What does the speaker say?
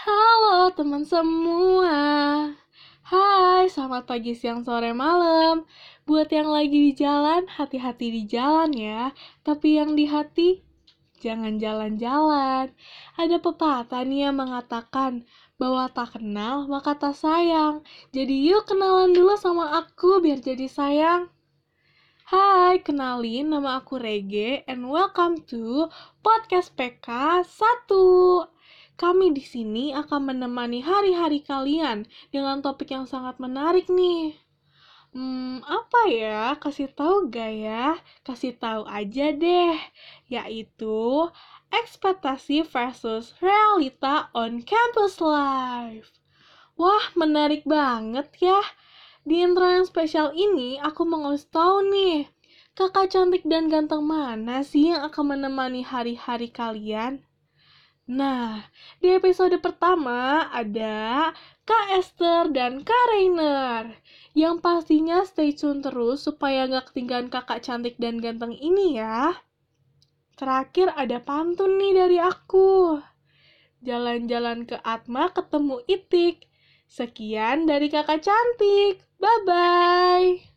Halo teman semua. Hai, selamat pagi, siang, sore, malam. Buat yang lagi di jalan, hati-hati di jalan ya. Tapi yang di hati, jangan jalan-jalan. Ada pepatah nih yang mengatakan bahwa tak kenal maka tak sayang. Jadi yuk kenalan dulu sama aku biar jadi sayang. Hai, kenalin nama aku Rege and welcome to podcast PK 1. Kami di sini akan menemani hari-hari kalian dengan topik yang sangat menarik nih. Hmm, apa ya? Kasih tahu gak ya? Kasih tahu aja deh. Yaitu ekspektasi versus realita on campus life. Wah, menarik banget ya. Di intro yang spesial ini, aku mau ngasih tahu nih, kakak cantik dan ganteng mana sih yang akan menemani hari-hari kalian? Nah, di episode pertama ada Kak Esther dan Kak Rainer. Yang pastinya stay tune terus supaya nggak ketinggalan kakak cantik dan ganteng ini ya. Terakhir ada pantun nih dari aku. Jalan-jalan ke Atma ketemu Itik. Sekian dari kakak cantik. Bye-bye.